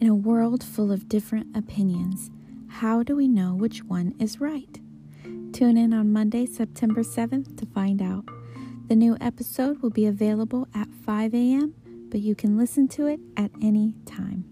In a world full of different opinions, how do we know which one is right? Tune in on Monday, September 7th to find out. The new episode will be available at 5 a.m., but you can listen to it at any time.